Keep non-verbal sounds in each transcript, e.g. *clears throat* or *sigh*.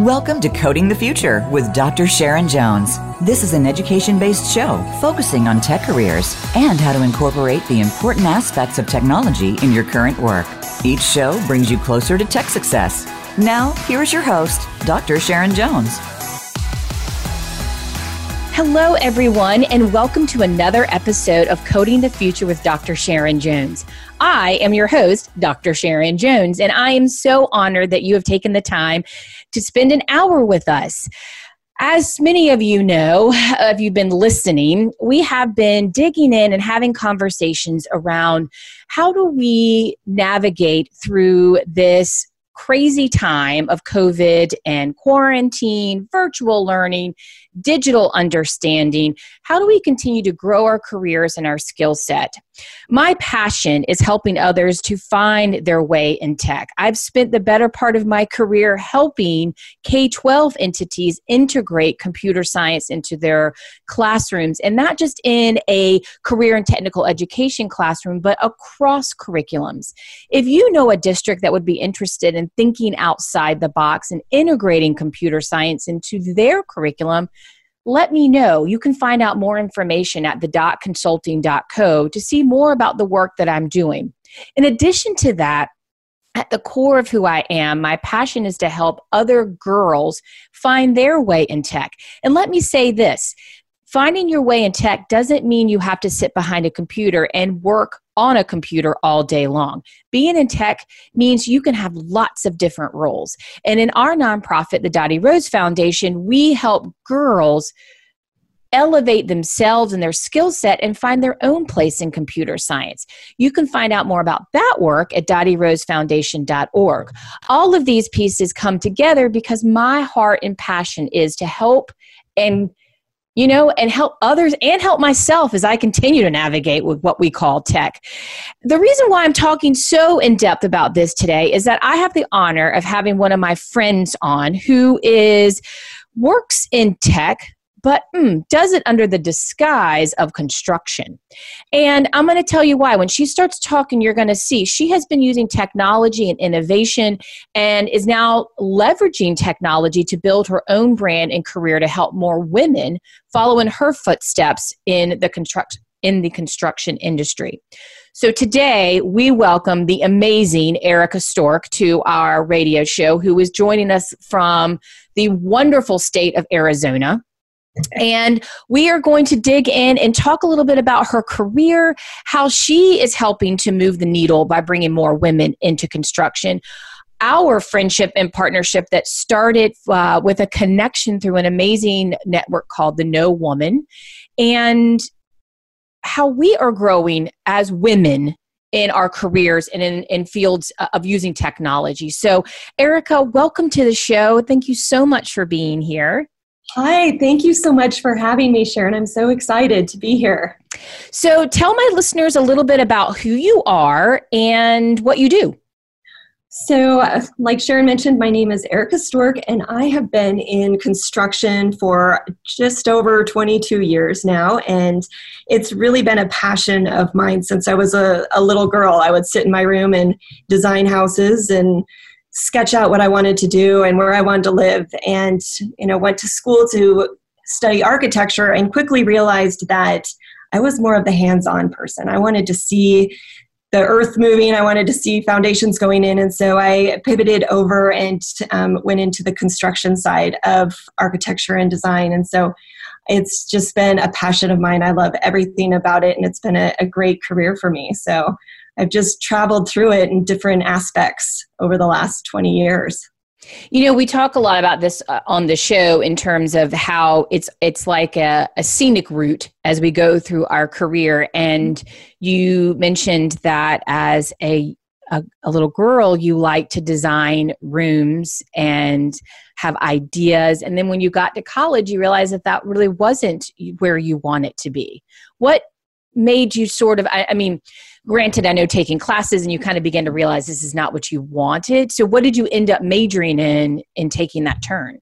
Welcome to Coding the Future with Dr. Sharon Jones. This is an education based show focusing on tech careers and how to incorporate the important aspects of technology in your current work. Each show brings you closer to tech success. Now, here's your host, Dr. Sharon Jones. Hello, everyone, and welcome to another episode of Coding the Future with Dr. Sharon Jones. I am your host, Dr. Sharon Jones, and I am so honored that you have taken the time to spend an hour with us. As many of you know, *laughs* if you've been listening, we have been digging in and having conversations around how do we navigate through this crazy time of COVID and quarantine, virtual learning, digital understanding? How do we continue to grow our careers and our skill set? My passion is helping others to find their way in tech. I've spent the better part of my career helping K 12 entities integrate computer science into their classrooms, and not just in a career and technical education classroom, but across curriculums. If you know a district that would be interested in thinking outside the box and integrating computer science into their curriculum, let me know. You can find out more information at the thedotconsulting.co to see more about the work that I'm doing. In addition to that, at the core of who I am, my passion is to help other girls find their way in tech. And let me say this finding your way in tech doesn't mean you have to sit behind a computer and work on a computer all day long. Being in tech means you can have lots of different roles. And in our nonprofit, the Dottie Rose Foundation, we help girls elevate themselves and their skill set and find their own place in computer science. You can find out more about that work at dottierosefoundation.org. All of these pieces come together because my heart and passion is to help and you know, and help others and help myself as I continue to navigate with what we call tech. The reason why I'm talking so in depth about this today is that I have the honor of having one of my friends on who is works in tech but mm, does it under the disguise of construction. And I'm going to tell you why. When she starts talking, you're going to see she has been using technology and innovation and is now leveraging technology to build her own brand and career to help more women follow in her footsteps in the construct in the construction industry. So today we welcome the amazing Erica Stork to our radio show, who is joining us from the wonderful state of Arizona. And we are going to dig in and talk a little bit about her career, how she is helping to move the needle by bringing more women into construction. Our friendship and partnership that started uh, with a connection through an amazing network called The No Woman, and how we are growing as women in our careers and in, in fields uh, of using technology. So, Erica, welcome to the show. Thank you so much for being here. Hi, thank you so much for having me, Sharon. I'm so excited to be here. So, tell my listeners a little bit about who you are and what you do. So, uh, like Sharon mentioned, my name is Erica Stork, and I have been in construction for just over 22 years now. And it's really been a passion of mine since I was a, a little girl. I would sit in my room and design houses and sketch out what I wanted to do and where I wanted to live. And, you know, went to school to study architecture and quickly realized that I was more of the hands on person. I wanted to see the earth moving, I wanted to see foundations going in. And so I pivoted over and um, went into the construction side of architecture and design. And so it's just been a passion of mine. I love everything about it, and it's been a, a great career for me. So I've just traveled through it in different aspects over the last 20 years. You know, we talk a lot about this uh, on the show in terms of how it's it's like a, a scenic route as we go through our career. And you mentioned that as a, a, a little girl, you like to design rooms and have ideas. And then when you got to college, you realized that that really wasn't where you want it to be. What made you sort of I, I, mean granted i know taking classes and you kind of begin to realize this is not what you wanted so what did you end up majoring in in taking that turn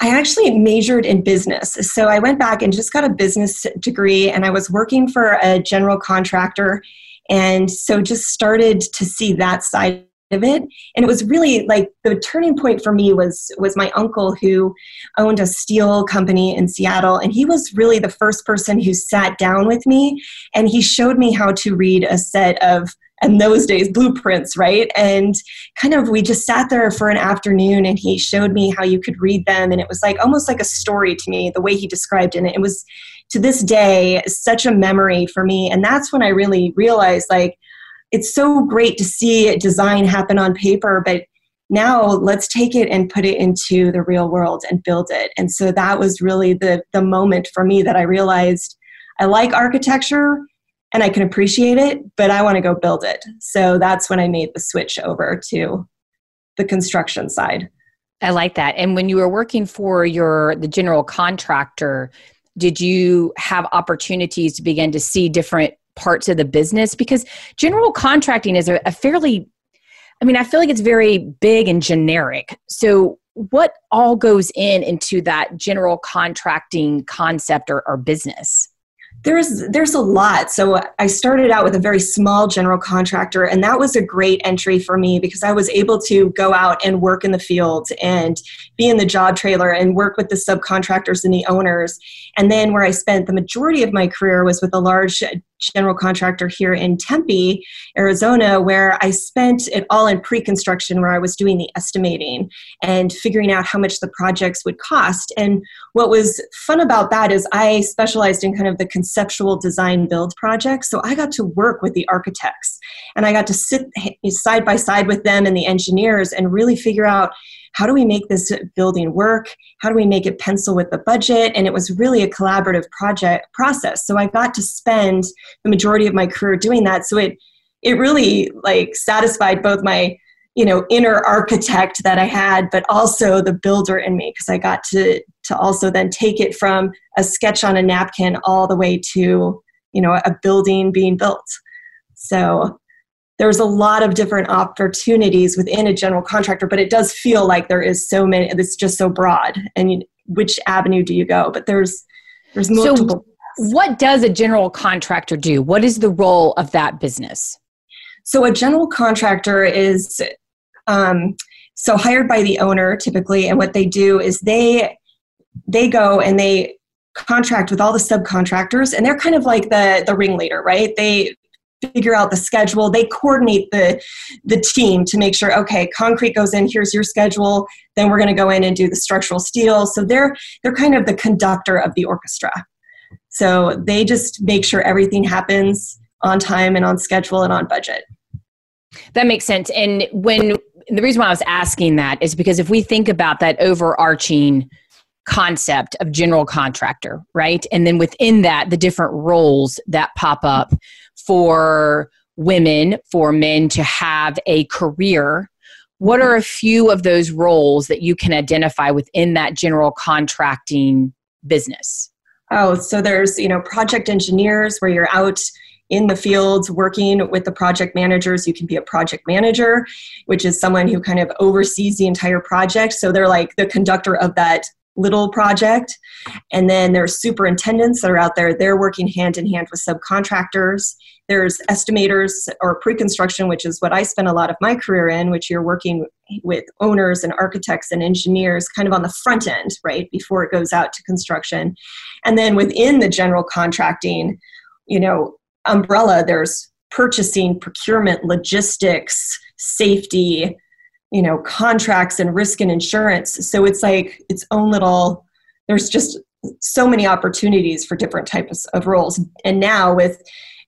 I actually majored in business. So I went back and just got a business degree, and I was working for a general contractor. And so just started to see that side of it and it was really like the turning point for me was was my uncle who owned a steel company in Seattle and he was really the first person who sat down with me and he showed me how to read a set of in those days blueprints right? And kind of we just sat there for an afternoon and he showed me how you could read them and it was like almost like a story to me the way he described it. And it was to this day such a memory for me. And that's when i really realized like it's so great to see design happen on paper, but now let's take it and put it into the real world and build it. And so that was really the the moment for me that I realized I like architecture and I can appreciate it, but I want to go build it. So that's when I made the switch over to the construction side. I like that. And when you were working for your the general contractor, did you have opportunities to begin to see different parts of the business because general contracting is a, a fairly I mean, I feel like it's very big and generic. So, what all goes in into that general contracting concept or, or business? there's there's a lot so i started out with a very small general contractor and that was a great entry for me because i was able to go out and work in the field and be in the job trailer and work with the subcontractors and the owners and then where i spent the majority of my career was with a large general contractor here in Tempe, Arizona, where I spent it all in pre construction, where I was doing the estimating and figuring out how much the projects would cost. And what was fun about that is I specialized in kind of the conceptual design build projects. So I got to work with the architects and I got to sit side by side with them and the engineers and really figure out how do we make this building work? How do we make it pencil with the budget? And it was really a collaborative project process. So i got to spend the majority of my career doing that. So it it really like satisfied both my you know inner architect that i had but also the builder in me because i got to to also then take it from a sketch on a napkin all the way to you know a building being built. So there's a lot of different opportunities within a general contractor, but it does feel like there is so many. It's just so broad, and which avenue do you go? But there's there's multiple. So what does a general contractor do? What is the role of that business? So a general contractor is um, so hired by the owner typically, and what they do is they they go and they contract with all the subcontractors and they're kind of like the the ringleader right they figure out the schedule. They coordinate the the team to make sure okay concrete goes in here's your schedule. Then we're going to go in and do the structural steel. So they're they're kind of the conductor of the orchestra. So they just make sure everything happens on time and on schedule and on budget. That makes sense. And when the reason why i was asking that is because if we think about that overarching concept of general contractor, right? And then within that, the different roles that pop up for women, for men to have a career. What are a few of those roles that you can identify within that general contracting business? Oh, so there's, you know, project engineers where you're out in the fields working with the project managers. You can be a project manager, which is someone who kind of oversees the entire project. So they're like the conductor of that little project. And then there's superintendents that are out there, they're working hand in hand with subcontractors. There's estimators or pre construction, which is what I spent a lot of my career in, which you're working with owners and architects and engineers kind of on the front end, right, before it goes out to construction. And then within the general contracting, you know, umbrella, there's purchasing, procurement, logistics, safety, you know contracts and risk and insurance. So it's like its own little there's just so many opportunities for different types of roles. And now with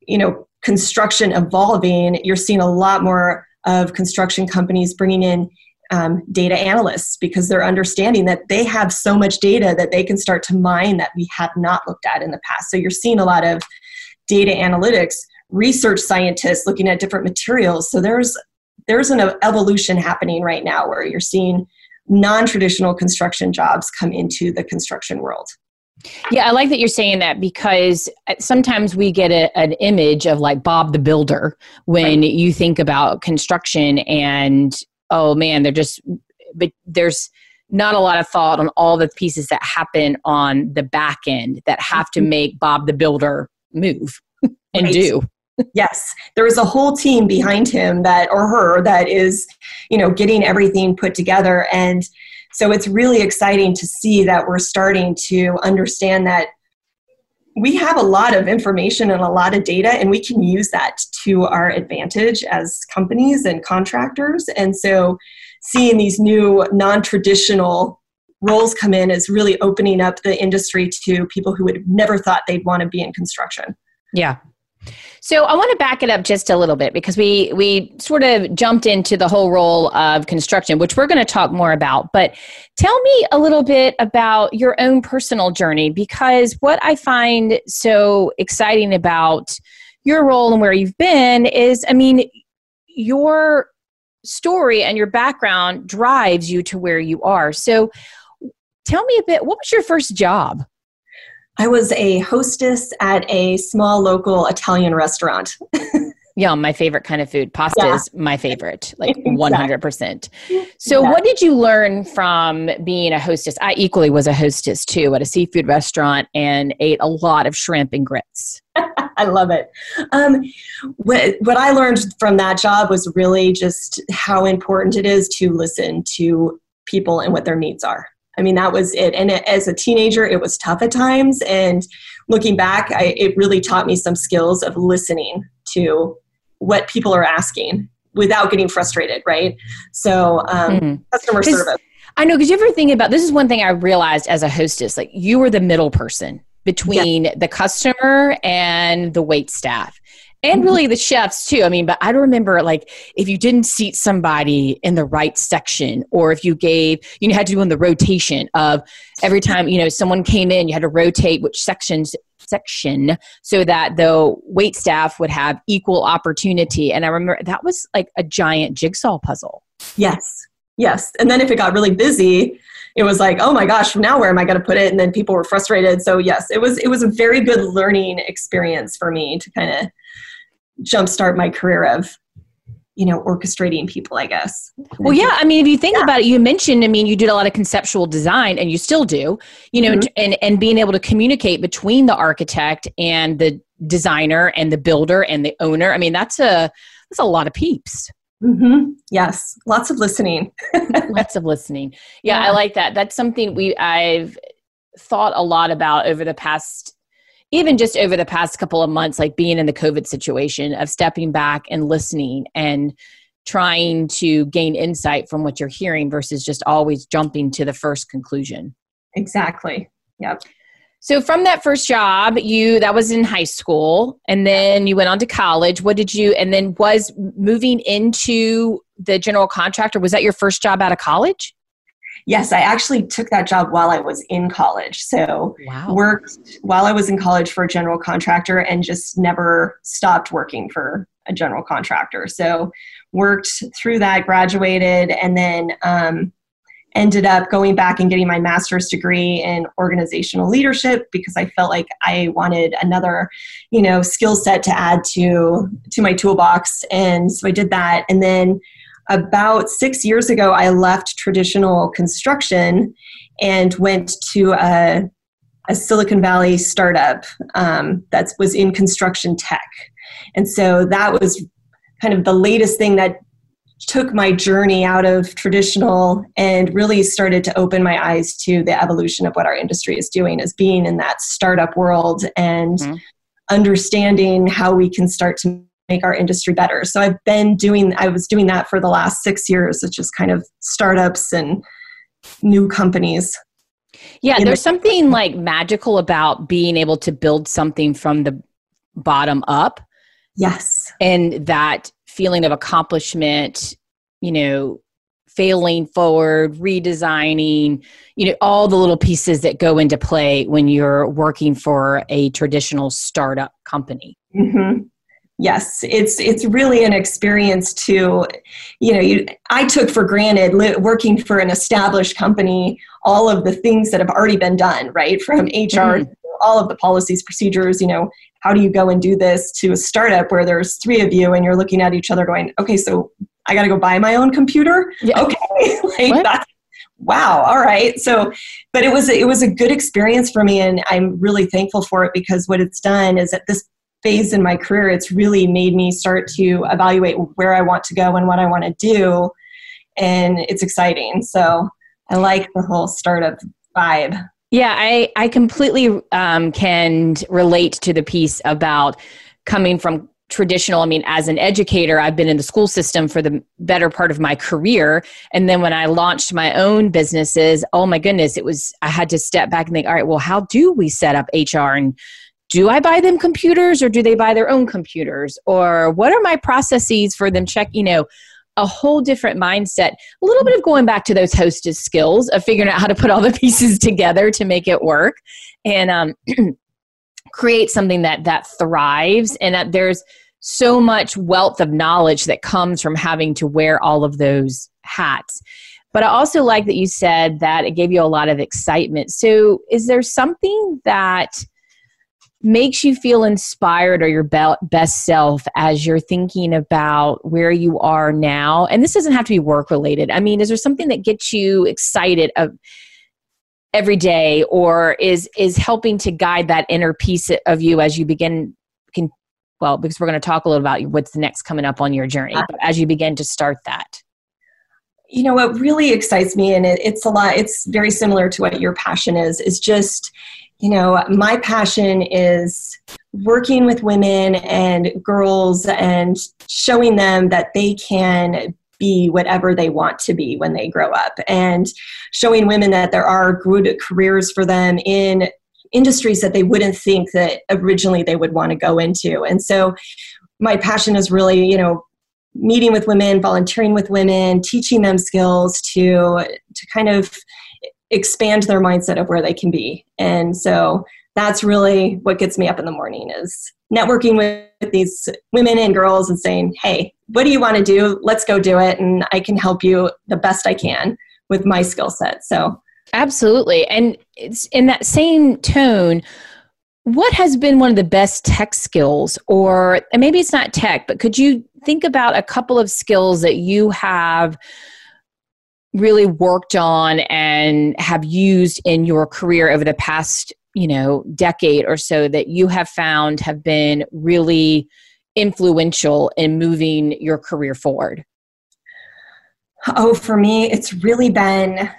you know construction evolving you're seeing a lot more of construction companies bringing in um, data analysts because they're understanding that they have so much data that they can start to mine that we have not looked at in the past. So you're seeing a lot of data analytics research scientists looking at different materials. So there's there's an evolution happening right now where you're seeing non-traditional construction jobs come into the construction world yeah, I like that you're saying that because sometimes we get a, an image of like Bob the Builder when right. you think about construction, and oh man, they're just, but there's not a lot of thought on all the pieces that happen on the back end that have to mm-hmm. make Bob the Builder move *laughs* and right. do. Yes, there is a whole team behind him that or her that is, you know, getting everything put together and so it's really exciting to see that we're starting to understand that we have a lot of information and a lot of data, and we can use that to our advantage as companies and contractors. And so, seeing these new non traditional roles come in is really opening up the industry to people who would never thought they'd want to be in construction. Yeah, so I want to back it up just a little bit because we we sort of jumped into the whole role of construction, which we're going to talk more about. But tell me a little bit about your own personal journey because what I find so exciting about your role and where you've been is, I mean, your story and your background drives you to where you are. So tell me a bit, what was your first job? I was a hostess at a small local Italian restaurant. *laughs* yeah, my favorite kind of food. Pasta yeah. is my favorite, like *laughs* exactly. 100%. So, yeah. what did you learn from being a hostess? I equally was a hostess too at a seafood restaurant and ate a lot of shrimp and grits. *laughs* I love it. Um, what, what I learned from that job was really just how important it is to listen to people and what their needs are. I mean, that was it. And as a teenager, it was tough at times. And looking back, I, it really taught me some skills of listening to what people are asking without getting frustrated, right? So, um, mm-hmm. customer service. I know, because you ever think about this is one thing I realized as a hostess, like you were the middle person between yes. the customer and the wait staff and really the chefs too. I mean, but I remember like if you didn't seat somebody in the right section, or if you gave you know, had to do in the rotation of every time you know someone came in, you had to rotate which sections section so that the wait staff would have equal opportunity. And I remember that was like a giant jigsaw puzzle. Yes, yes. And then if it got really busy, it was like, oh my gosh, now where am I going to put it? And then people were frustrated. So yes, it was it was a very good learning experience for me to kind of jumpstart my career of you know orchestrating people i guess. Well yeah i mean if you think yeah. about it you mentioned i mean you did a lot of conceptual design and you still do you know mm-hmm. and and being able to communicate between the architect and the designer and the builder and the owner i mean that's a that's a lot of peeps. Mm-hmm. yes. Lots of listening. *laughs* Lots of listening. Yeah, yeah. i like that. That's something we i've thought a lot about over the past even just over the past couple of months, like being in the COVID situation of stepping back and listening and trying to gain insight from what you're hearing versus just always jumping to the first conclusion. Exactly. Yep. So from that first job, you that was in high school and then you went on to college. What did you and then was moving into the general contractor was that your first job out of college? Yes, I actually took that job while I was in college. So wow. worked while I was in college for a general contractor and just never stopped working for a general contractor. So worked through that, graduated, and then um, ended up going back and getting my master's degree in organizational leadership because I felt like I wanted another, you know, skill set to add to to my toolbox. And so I did that, and then about six years ago, I left traditional construction and went to a, a Silicon Valley startup um, that was in construction tech. And so that was kind of the latest thing that took my journey out of traditional and really started to open my eyes to the evolution of what our industry is doing as being in that startup world and mm-hmm. understanding how we can start to make our industry better. So I've been doing, I was doing that for the last six years, which is kind of startups and new companies. Yeah, there's the- something like magical about being able to build something from the bottom up. Yes. And that feeling of accomplishment, you know, failing forward, redesigning, you know, all the little pieces that go into play when you're working for a traditional startup company. Mm-hmm yes it's it's really an experience to you know you, i took for granted li- working for an established company all of the things that have already been done right from hr mm-hmm. all of the policies procedures you know how do you go and do this to a startup where there's three of you and you're looking at each other going okay so i got to go buy my own computer yeah. *laughs* okay like that's wow all right so but it was it was a good experience for me and i'm really thankful for it because what it's done is at this phase in my career, it's really made me start to evaluate where I want to go and what I want to do. And it's exciting. So I like the whole startup vibe. Yeah, I, I completely um, can relate to the piece about coming from traditional i mean as an educator i've been in the school system for the better part of my career and then when i launched my own businesses oh my goodness it was i had to step back and think all right well how do we set up hr and do i buy them computers or do they buy their own computers? Or what are my processes for them check you know a whole different mindset. A little bit of going back to those hostess skills of figuring out how to put all the *laughs* pieces together to make it work and um, *clears throat* create something that that thrives and that there's so much wealth of knowledge that comes from having to wear all of those hats. But i also like that you said that it gave you a lot of excitement. So is there something that makes you feel inspired or your best self as you're thinking about where you are now. And this doesn't have to be work related. I mean is there something that gets you excited of every day or is is helping to guide that inner piece of you as you begin can well because we're going to talk a little about what's next coming up on your journey but as you begin to start that? You know what really excites me and it, it's a lot it's very similar to what your passion is is just you know my passion is working with women and girls and showing them that they can be whatever they want to be when they grow up and showing women that there are good careers for them in industries that they wouldn't think that originally they would want to go into. And so my passion is really you know meeting with women volunteering with women teaching them skills to to kind of expand their mindset of where they can be. And so that's really what gets me up in the morning is networking with these women and girls and saying hey what do you want to do? Let's go do it and i can help you the best i can with my skill set. So absolutely. And it's in that same tone what has been one of the best tech skills? Or maybe it's not tech but could you think about a couple of skills that you have really worked on and have used in your career over the past you know decade or so that you have found have been really influential in moving your career forward? Oh for me it's really been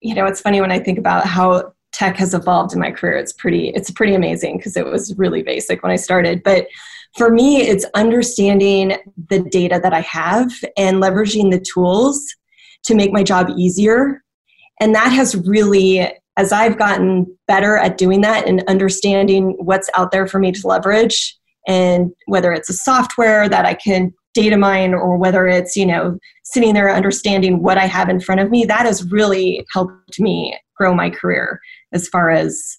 you know it's funny when i think about how tech has evolved in my career. It's pretty it's pretty amazing because it was really basic when i started. But for me it's understanding the data that i have and leveraging the tools to make my job easier and that has really as I've gotten better at doing that and understanding what's out there for me to leverage, and whether it's a software that I can data mine or whether it's, you know, sitting there understanding what I have in front of me, that has really helped me grow my career as far as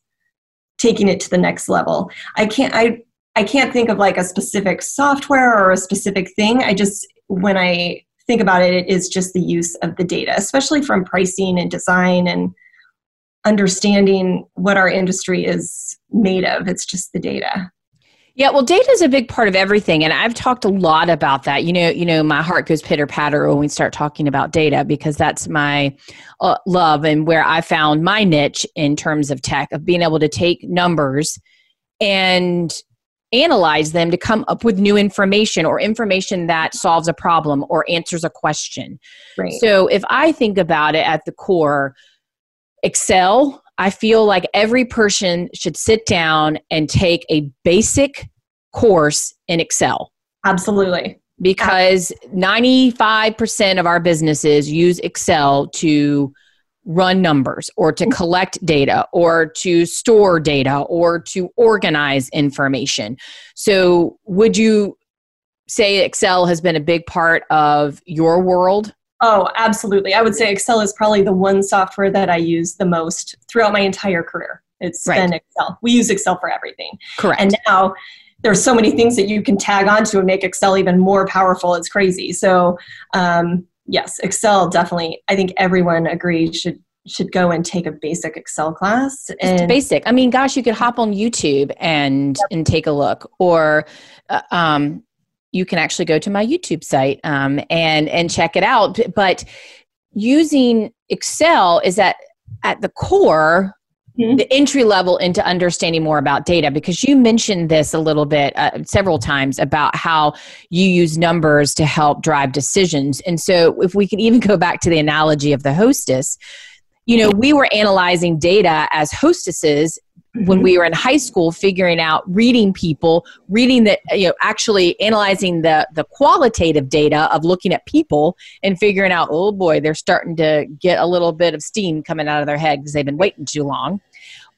taking it to the next level. I can't I I can't think of like a specific software or a specific thing. I just when I think about it, it is just the use of the data, especially from pricing and design and understanding what our industry is made of. It's just the data. Yeah, well, data is a big part of everything, and I've talked a lot about that. You know, you know, my heart goes pitter patter when we start talking about data because that's my uh, love and where I found my niche in terms of tech of being able to take numbers and analyze them to come up with new information or information that solves a problem or answers a question. Right. So, if I think about it at the core, Excel, I feel like every person should sit down and take a basic course in Excel. Absolutely. Because 95% of our businesses use Excel to run numbers or to collect data or to store data or to organize information. So, would you say Excel has been a big part of your world? Oh, absolutely. I would say Excel is probably the one software that I use the most throughout my entire career. It's right. been Excel. We use Excel for everything. Correct. And now there's so many things that you can tag onto and make Excel even more powerful. It's crazy. So, um, yes, Excel definitely. I think everyone agrees should should go and take a basic Excel class. And Just basic. I mean, gosh, you could hop on YouTube and yep. and take a look, or uh, um, you can actually go to my YouTube site um, and and check it out. But using Excel is at at the core mm-hmm. the entry level into understanding more about data because you mentioned this a little bit uh, several times about how you use numbers to help drive decisions and so if we can even *laughs* go back to the analogy of the hostess you know we were analyzing data as hostesses when mm-hmm. we were in high school figuring out reading people reading the you know actually analyzing the the qualitative data of looking at people and figuring out oh boy they're starting to get a little bit of steam coming out of their head because they've been waiting too long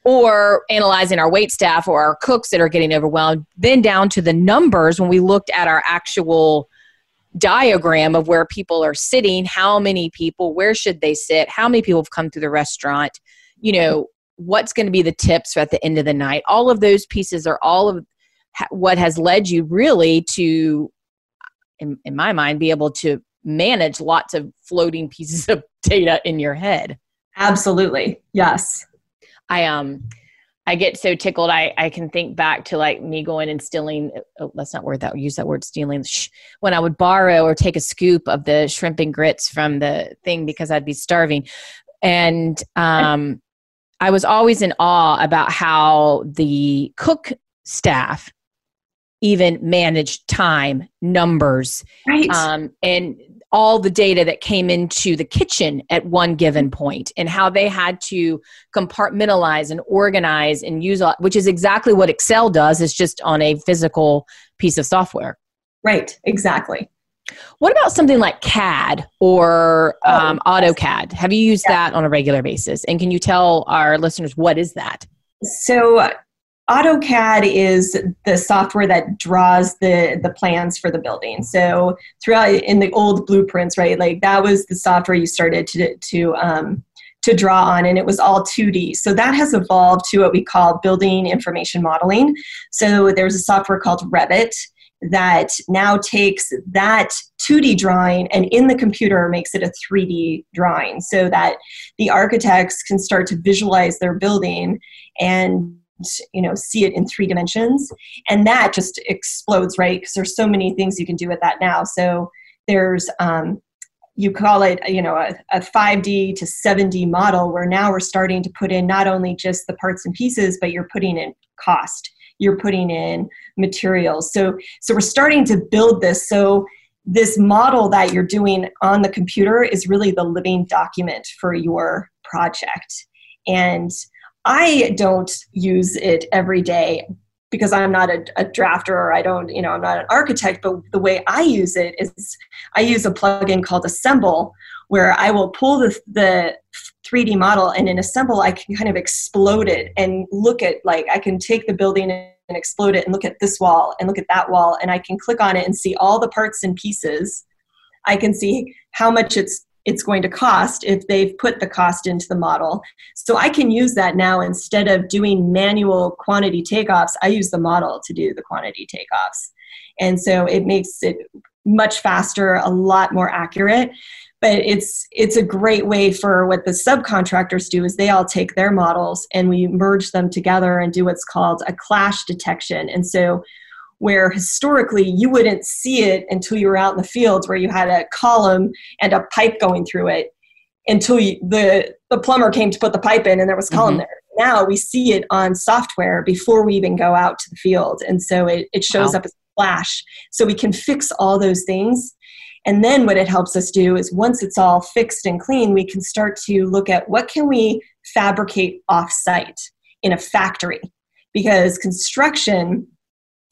or analyzing our wait staff or our cooks that are getting overwhelmed then down to the numbers when we looked at our actual diagram of where people are sitting how many people where should they sit how many people have come through the restaurant you know what's going to be the tips at the end of the night. All of those pieces are all of what has led you really to in, in my mind be able to manage lots of floating *laughs* pieces of data in your head. Absolutely. Yes. I um i get so tickled. I i can think back to like me going and stealing oh, let's not word that use that word stealing. Shh, when i would borrow or take a scoop of the shrimp and grits from the thing because i'd be starving. And um I was always in awe about how the cook staff even managed time, numbers, right. um, and all the data that came into the kitchen at one given point and how they had to compartmentalize and organize and use which is exactly what excel does. It's just on a physical piece of software. Right. Exactly what about something like CAD or oh, um, AutoCAD? Have you used yeah. that on a regular basis? And can you tell our listeners what is that? So, AutoCAD is the software that draws the the plans for the building. So, throughout in the old blueprints, right, like that was the software you started to to um, to draw on, and it was all 2D. So that has evolved to what we call building information modeling. So there's a software called Revit that now takes that 2D drawing and in the computer makes it a 3D drawing so that the architects can start to visualize their building and you know see it in three dimensions. And that just explodes right? Because there's so many things you can do with that now. So there's um, you call it you know a, a 5d to 7d model where now we're starting to put in not only just the parts and pieces but you're putting in cost you're putting in materials. So so we're starting to build this. So this model that you're doing on the computer is really the living document for your project. And i don't use it every day because i'm not a, a drafter or i don't you know i'm not an architect but the way i use it is i use a plugin called Assemble where I will pull the, the 3D model and in Assemble, I can kind of explode it and look at, like, I can take the building and explode it and look at this wall and look at that wall, and I can click on it and see all the parts and pieces. I can see how much it's it's going to cost if they've put the cost into the model. So I can use that now instead of doing manual quantity takeoffs, I use the model to do the quantity takeoffs. And so it makes it much faster, a lot more accurate but it's it's a great way for what the subcontractors do is they all take their models and we merge them together and do what's called a clash detection and so where historically you wouldn't see it until you were out in the fields where you had a column and a pipe going through it until you, the the plumber came to put the pipe in and there was column mm-hmm. there now we see it on software before we even go out to the field and so it, it shows wow. up as a clash so we can fix all those things and then what it helps us do is once it's all fixed and clean, we can start to look at what can we fabricate off-site in a factory because construction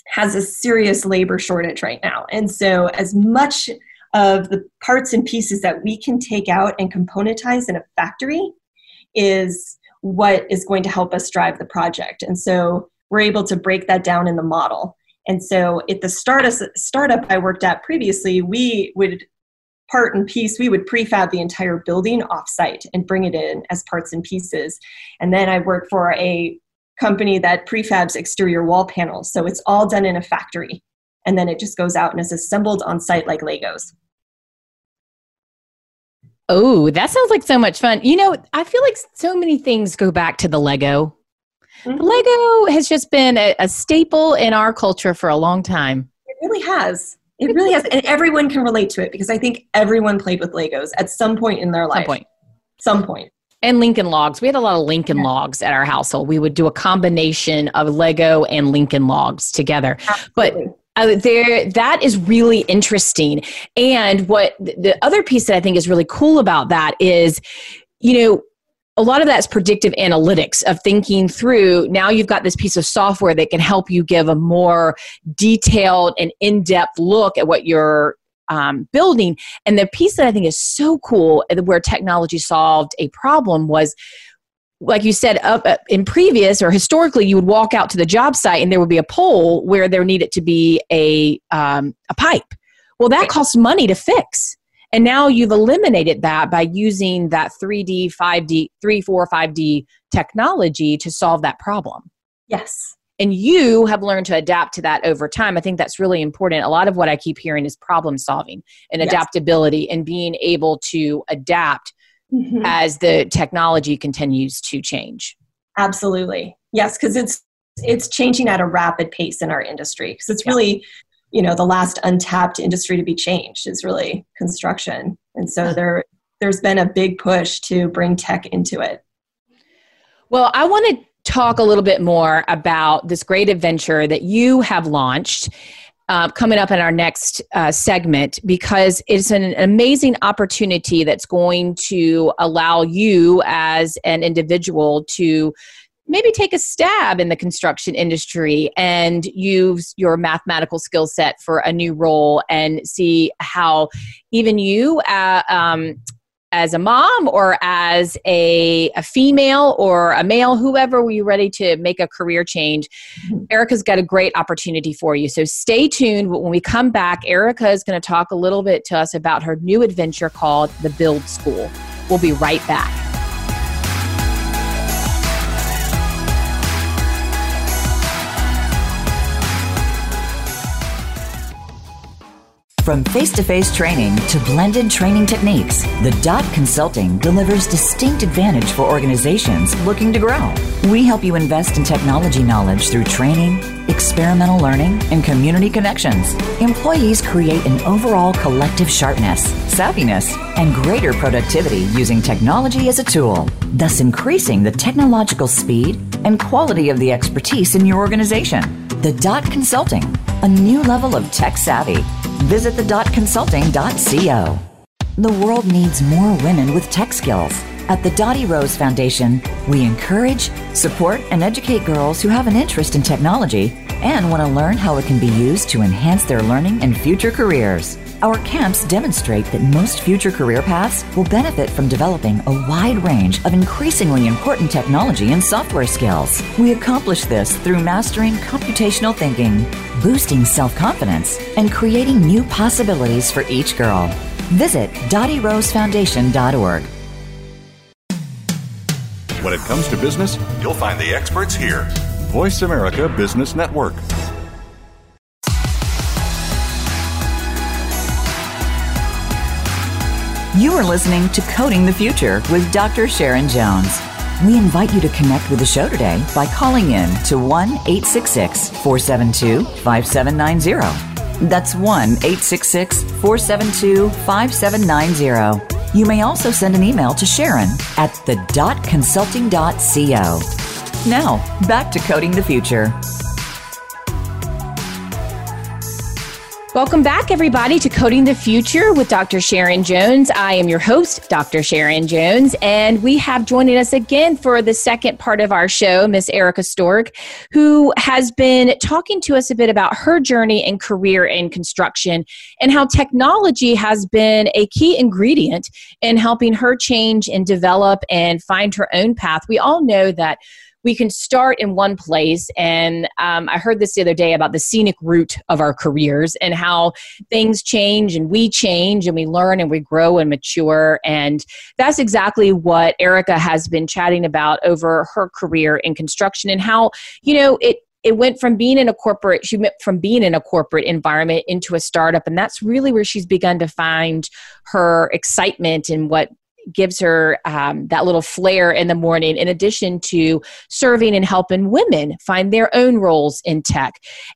has a serious labor shortage right now. And so as much of the parts and pieces that we can take out and componentize in a factory is what is going to help us drive the project. And so we're able to break that down in the model. And so at the start startup I worked at previously, we would part and piece, we would prefab the entire building offsite and bring it in as parts and pieces. And then I worked for a company that prefabs exterior wall panels. So it's all done in a factory. And then it just goes out and is assembled on site like Legos. Oh, that sounds like so much fun. You know, I feel like so many things go back to the Lego Mm-hmm. Lego has just been a, a, staple in our culture for a long time. It really has. It really has. And everyone can relate to it because I think everyone played with Legos at some point in their life. Some point. Some point. and Lincoln logs. We had a lot of Lincoln yeah. logs at our household. We would do a combination of Lego and Lincoln logs together. Absolutely. But uh, there that is really interesting and what the other piece that i think is really cool about that is you know a lot of that's predictive analytics of thinking through now you've got this piece of software that can help you give a more detailed and in-depth look at what you're um, building. And the piece that i think is so cool where technology solved a problem was like you said up uh, in previous or historically you would walk out to the job site and there would be a pole where there needed to be a um, a pipe. Well that costs money to fix and now you've eliminated that by using that 3d 5d 3 4 5d technology to solve that problem yes and you have learned to adapt to that over time i think that's really important a lot of what i keep hearing is problem solving and yes. adaptability and being able to adapt mm-hmm. as the technology continues to change. Absolutely. Yes, because it's it's changing at a rapid pace in our industry because it's really you know the last untapped industry to be changed is really construction. And so there there's been a big push to bring tech into it. Well i want to talk a little bit more about this great adventure that you have launched uh, coming up in our next uh, segment because it's an amazing opportunity that's going to allow you as an individual to maybe take a stab in the construction industry and use your mathematical skill set for a new role and see how even you uh, um, as a mom or as a, a female or a male, whoever were you ready to make a career change. *laughs* Erica's got a great opportunity for you. So stay tuned. When we come back, Erica is going to talk a little bit to us about her new adventure called the Build School. We'll be right back. From face to face training to blended training techniques, the DOT Consulting delivers distinct advantage for organizations looking to grow. We help you invest in technology knowledge through training, experimental learning, and community connections. Employees create an overall collective sharpness, savviness, and greater productivity using technology as a tool, thus increasing the technological speed and quality of the expertise in your organization. The Dot Consulting, a new level of tech savvy Visit thedotconsulting.co. The world needs more women with tech skills. At the Dottie Rose Foundation, we encourage, support, and educate girls who have an interest in technology and want to learn how it can be used to enhance their learning and future careers. Our camps demonstrate that most future career paths will benefit from developing a wide range of increasingly important technology and software skills. We accomplish this through mastering computational thinking, boosting self confidence, and creating new possibilities for each girl. Visit DottieRoseFoundation.org. When it comes to business, you'll find the experts here. Voice America Business Network. You are listening to Coding the Future with Dr. Sharon Jones. We invite you to connect with the show today by calling in to 1 866 472 5790. That's 1 866 472 5790. You may also send an email to Sharon at the dot consulting.co. Now, back to Coding the Future. Welcome back, everybody, to Coding the Future with Dr. Sharon Jones. I am your host, Dr. Sharon Jones, and we have joining us again for the second part of our show, Miss Erica Stork, who has been talking to us a bit about her journey and career in construction and how technology has been a key ingredient in helping her change and develop and find her own path. We all know that we can start in one place. And um, I heard this the other day about the scenic route of our careers and how things change and we change and we learn and we grow and mature. And that's exactly what Erica has been chatting about over her career in construction and how, you know, it it went from being in a corporate she went from being in a corporate environment into a startup and that's really where she's begun to find her excitement and what gives her um, that little flair in the morning, in addition to serving and helping women find their own roles in tech.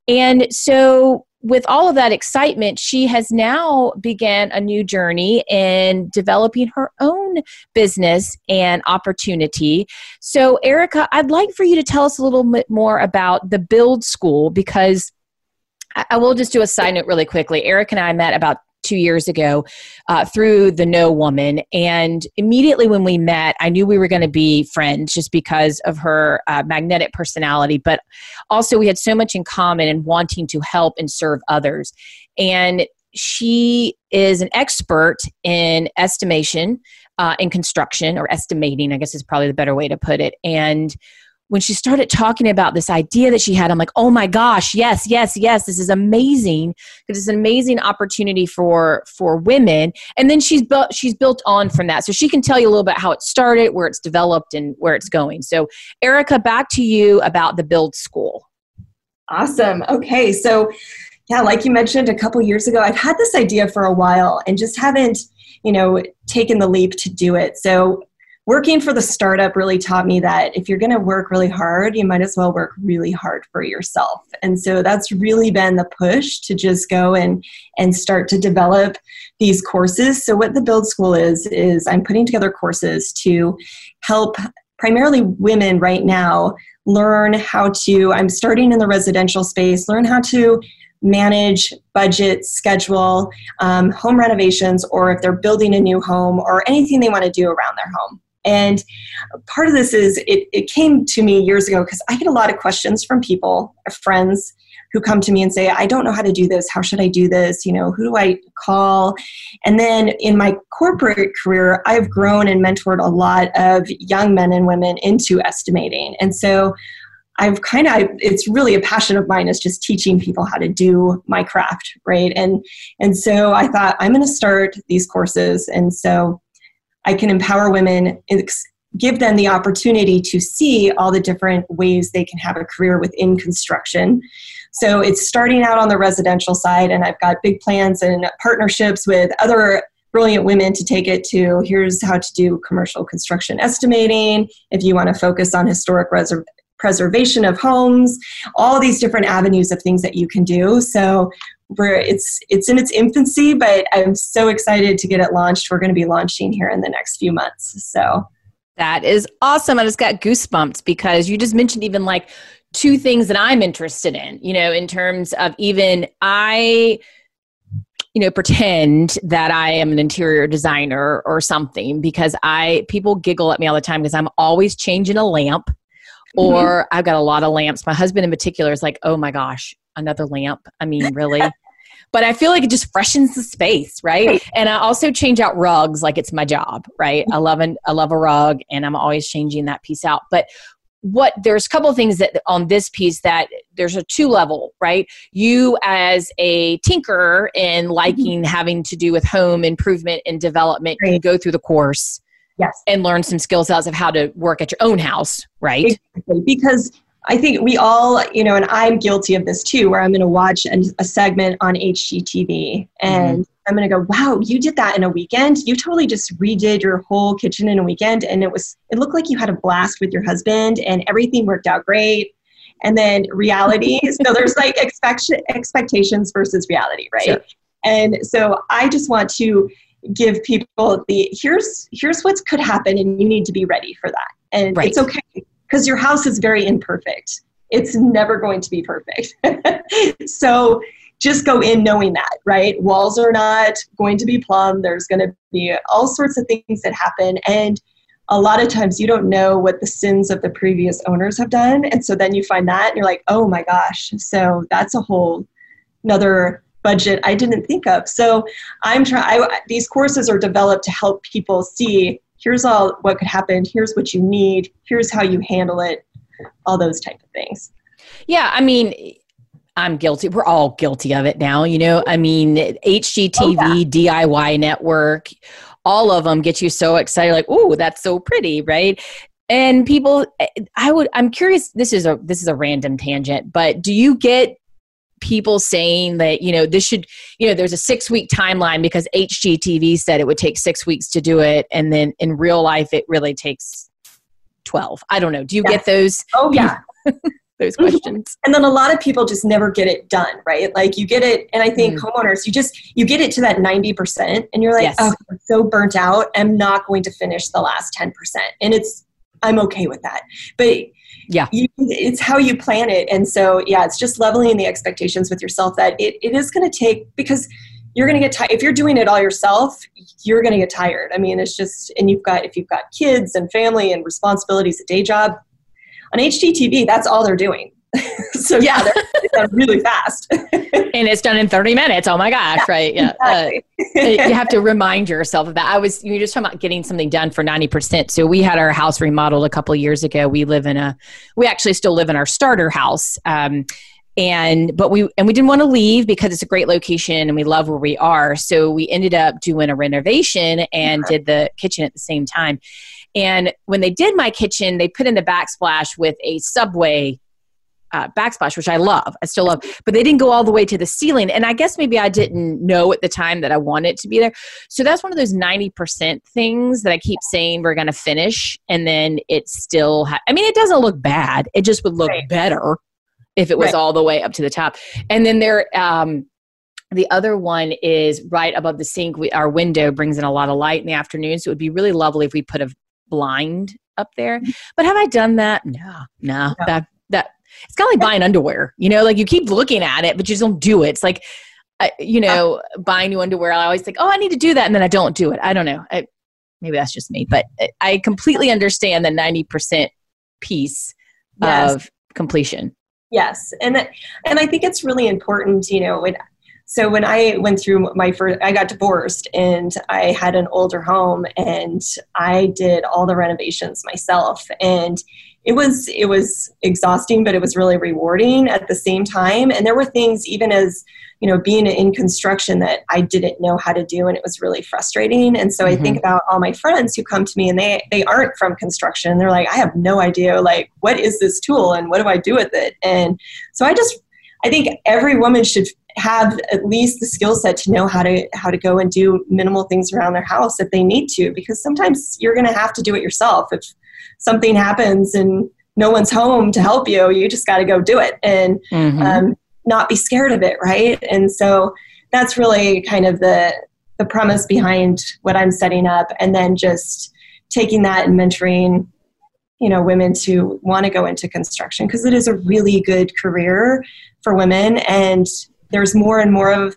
And so with all of that excitement, she has now began a new journey in developing her own business and opportunity. So, Erica, I'd like for you to tell us a little bit more about the Build School because I will just do a side note really quickly. Eric and I met about two years ago uh, through the No Woman. And immediately when we met, I knew we were going to be friends just because of her uh, magnetic personality. But also, we had so much in common in wanting to help and serve others. And she is an expert in estimation uh, in construction or estimating, I guess is probably the better way to put it. And when she started talking about this idea that she had, I'm like, oh my gosh, yes, yes, yes, this is amazing because it's an amazing opportunity for for women. And then she's built she's built on from that, so she can tell you a little bit how it started, where it's developed, and where it's going. So, Erica, back to you about the Build School. Awesome. Okay, so yeah, like you mentioned a couple years ago, I've had this idea for a while and just haven't, you know, taken the leap to do it. So working for the startup really taught me that if you're going to work really hard, you might as well work really hard for yourself. And so that's really been the push to just go and and start to develop these courses. So what the Build School is is I'm putting together courses to help primarily women right now learn how to I'm starting in the residential space, learn how to manage, budget, schedule um, home renovations, or if they're building a new home or anything they want to do around their home. And part of this is it, it came to me years ago because I get a lot of questions from people, friends who come to me and say, I don't know how to do this. How should I do this? You know, who do I call? And then in my corporate career, I've grown and mentored a lot of young men and women into estimating. And so I've kind of it's really a passion of mine is just teaching people how to do my craft, right? And and so I thought I'm going to start these courses and so I can empower women, give them the opportunity to see all the different ways they can have a career within construction. So it's starting out on the residential side, and I've got big plans and partnerships with other brilliant women to take it to here's how to do commercial construction estimating. If you want to focus on historic preservation of homes, all these different avenues of things that you can do. So we're it's it's in its infancy, but I'm so excited to get it launched. We're going to be launching here in the next few months. So that is awesome. I just got goosebumps because you just mentioned even like two things that I'm interested in, you know, in terms of even I you know pretend that i am an interior designer or something because i people giggle at me all the time because i'm always changing a lamp mm-hmm. or mm-hmm. i've got a lot of lamps my husband in particular is like oh my gosh another lamp i mean really but I feel like it just freshens the space, right? And I also change out rugs like it's my job, right? I love an, I love a rug and I'm always changing that piece out. But what there's a couple of things that on this piece that there's a two level right you as a tinkerer and mm-hmm. liking mm-hmm. having to do with home improvement and development right. you go through the course yes and learn some skills as of how to work at your own house right exactly. because I think we all, you know, and I'm guilty of this too, where I'm going to watch a, a, segment on HGTV and mm-hmm. I'm going to go, wow, you did that in a weekend. You totally just redid your whole kitchen in a weekend. And it was, it looked like you had a blast with your husband and everything worked out great. And then reality. *laughs* so there's like expect- expectations versus reality, right? Sure. And so I just want to give people the here's here's what could happen and you need to be ready for that and right. it's okay because your house is very imperfect. It's never going to be perfect. *laughs* so just go in knowing that, right? Walls are not going to be plumb. There's going to be all sorts of things that happen. And a lot of times you don't know what the sins of the previous owners have done. And so then you find that and you're like, oh my gosh. So that's a whole another budget I didn't think of. So I'm trying, these courses are developed to help people see here's all what could happen. Here's what you need. Here's how you handle it. All those type of things. Yeah i mean i'm guilty. We're all guilty of it now you know? I mean hgtv oh, yeah. diy network all of them get you so excited like oh that's so pretty right? And people eh, i would i'm curious this is a this is a random tangent but do you get people saying that you know this should you know there's a six week timeline because hgtv said it would take six weeks to do it and then in real life it really takes 12 i don't know do you get those oh yeah *laughs* those mm-hmm. questions. And then a lot of people just never get it done, right? Like you get it, and I think mm. homeowners, you just you get it to that ninety percent, and you're like, yes. oh, I'm so burnt out. I'm not going to finish the last ten percent, and it's I'm okay with that. But yeah. You, it's how you plan it. And so yeah it's just leveling the expectations with yourself that it, it is going to take because you're going to get tired if you're doing it all yourself you're going to get tired. I mean it's just and you've got if you've got kids and family and responsibilities a day job on hgtv that's all they're doing *laughs* so yeah, they're, really fast. *laughs* and it's done in 30 minutes. Oh my gosh, yeah, right? Yeah. Uh, exactly. Uh, you have to *laughs* remind yourself of that. I was you were just talking about getting something done for 90%. So we had our house remodeled a couple years ago. We live in a we actually still live in our starter house. Um, and but we and we didn't want to leave because it's a great location and we love where we are. So we ended up doing a renovation and did the kitchen at the same time. And when they did my kitchen, they put in the backsplash with a subway uh, backsplash, which I love. I still love, but they didn't go all the way to the ceiling. And I guess maybe I didn't know at the time that I wanted to be there. So that's one of those 90% things that I keep saying we're going to finish. And then it still, ha- I mean, it doesn't look bad. It just would look right. better if it was right. all the way up to the top. And then there, um, the other one is right above the sink. We, our window brings in a lot of light in the afternoon. So it would be really lovely if we put a blind up there. Mm-hmm. But have I done that? No, no. no. That that it's kind of like buying underwear, you know, like you keep looking at it, but you just don't do it. It's like, you uh, know, buying new underwear. I always think, oh, I need to do that. And then I don't do it. I don't know. I, maybe that's just me, but I completely understand the 90% piece yes. of completion. Yes. And, that, and I think it's really important, you know, when, so when I went through my first, I got divorced and I had an older home and I did all the renovations myself. And it was it was exhausting but it was really rewarding at the same time and there were things even as you know being in construction that i didn't know how to do and it was really frustrating and so mm-hmm. i think mm-hmm. about all my friends who come to me and they they aren't from construction they're like i have no idea like what is this tool and what do i do with it and so i just i think every woman should have at least the skill set to know how to how to go and do minimal things around their house if they need to because sometimes you're going to have to do it yourself if something happens and no one's home to help you, you just got to go do it and mm-hmm. um, not be scared of it, right? And so that's really kind of the the premise behind what I'm setting up, and then just taking that and mentoring you know women to want to go into construction because it is a really good career for women and there's more and more of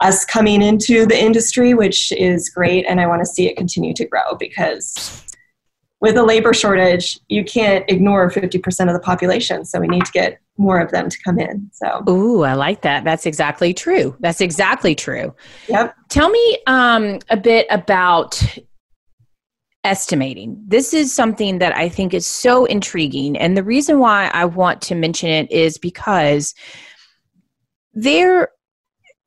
us coming into the industry which is great and i want to see it continue to grow because with a labor shortage, you can't ignore 50% of the population. So we need to get more of them to come in. So, ooh, I like that. That's exactly true. That's exactly true. Yep. Tell me um, a bit about estimating. This is something that I think is so intriguing. And the reason why I want to mention it is because there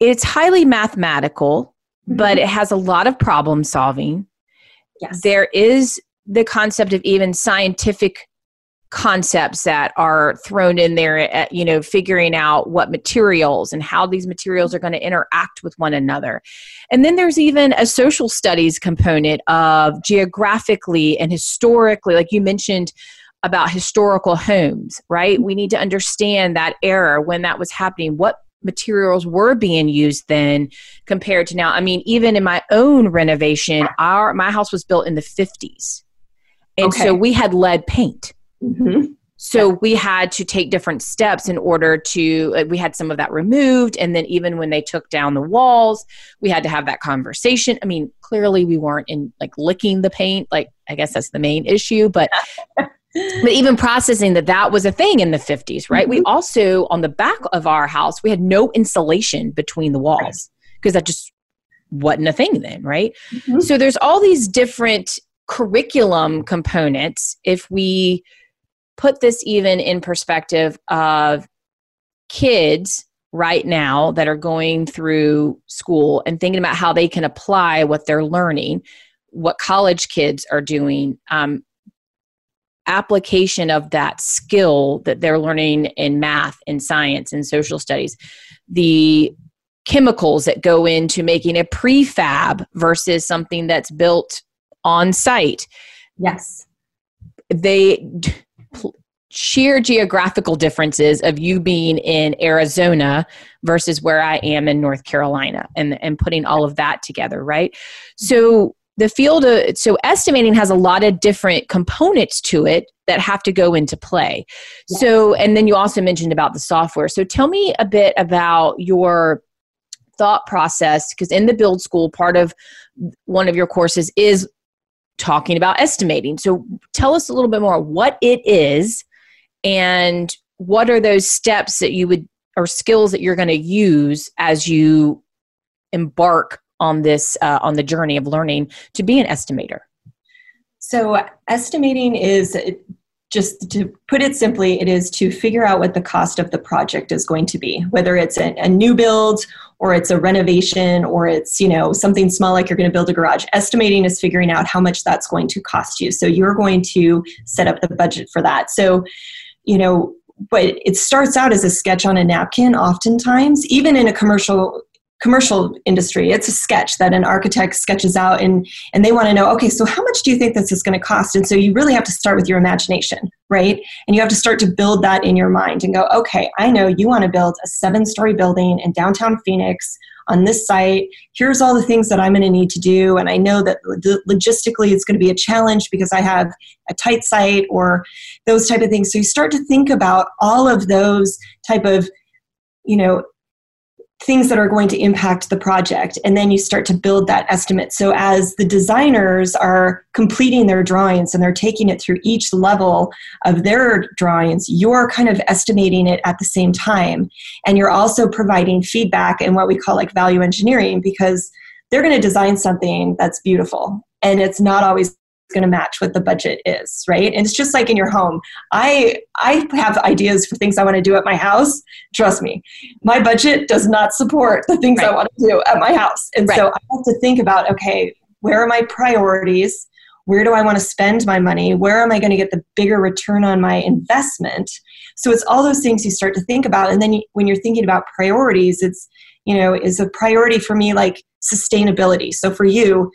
it's highly mathematical, mm-hmm. but it has a lot of problem solving. Yes. There is the concept of even scientific concepts that are thrown in there at, you know figuring out what materials and how these materials are going to interact with one another. And then there's even a social studies component of geographically and historically like you mentioned about historical homes right? We need to understand that era when that was happening what materials were being used then compared to now. I mean even in my own renovation our my house was built in the 50s and okay. so we had lead paint. Mm-hmm. So yeah. we had to take different steps in order to, uh, we had some of that removed. And then even when they took down the walls, we had to have that conversation. I mean, clearly we weren't in like licking the paint. Like, I guess that's the main issue. But, *laughs* but even processing that that was a thing in the 50s, right? Mm-hmm. We also, on the back of our house, we had no insulation between the walls because right. that just wasn't a thing then, right? Mm-hmm. So there's all these different curriculum components, if we put this even in perspective of kids right now that are going through school and thinking about how they can apply what they're learning, what college kids are doing, um, application of that skill that they're learning in math and science and social studies, the chemicals that go into making a prefab versus something that's built on site. Yes. They sheer geographical differences of you being in Arizona versus where I am in North Carolina and, and putting all of that together, right? So the field of so estimating has a lot of different components to it that have to go into play. Yeah. So and then you also mentioned about the software. So tell me a bit about your thought process because in the build school part of one of your courses is talking about estimating. So tell us a little bit more what it is and what are those steps that you would or skills that you're going to use as you embark on this uh, on the journey of learning to be an estimator so estimating is just to put it simply it is to figure out what the cost of the project is going to be whether it's a, a new build or it's a renovation or it's you know something small like you're going to build a garage. Estimating is figuring out how much that's going to cost you. So you're going to set up the budget for that. So you know but it starts out as a sketch on a napkin oftentimes even in a commercial commercial industry. It's a sketch that an architect sketches out and and they want to know okay so how much do you think this is going to cost? And so you really have to start with your imagination right? And you have to start to build that in your mind and go okay i know you want to build a seven story building in downtown phoenix on this site. Here's all the things that i'm going to need to do and i know that logistically it's going to be a challenge because i have a tight site or those type of things. So you start to think about all of those type of you know things that are going to impact the project and then you start to build that estimate. So as the designers are completing their drawings and they're taking it through each level of their drawings you're kind of estimating it at the same time. And you're also providing feedback and what we call like value engineering because they're going to design something that's beautiful. And it's not always going to match what the budget is right? And it's just like in your home. I i have ideas for things i want to do at my house trust me. My budget does not support the things right. i want to do at my house. And right. so i have to think about okay where are my priorities? Where do i want to spend my money? Where am i going to get the bigger return on my investment? So it's all those things you start to think about and then you, when you're thinking about priorities it's you know is a priority for me like sustainability. So for you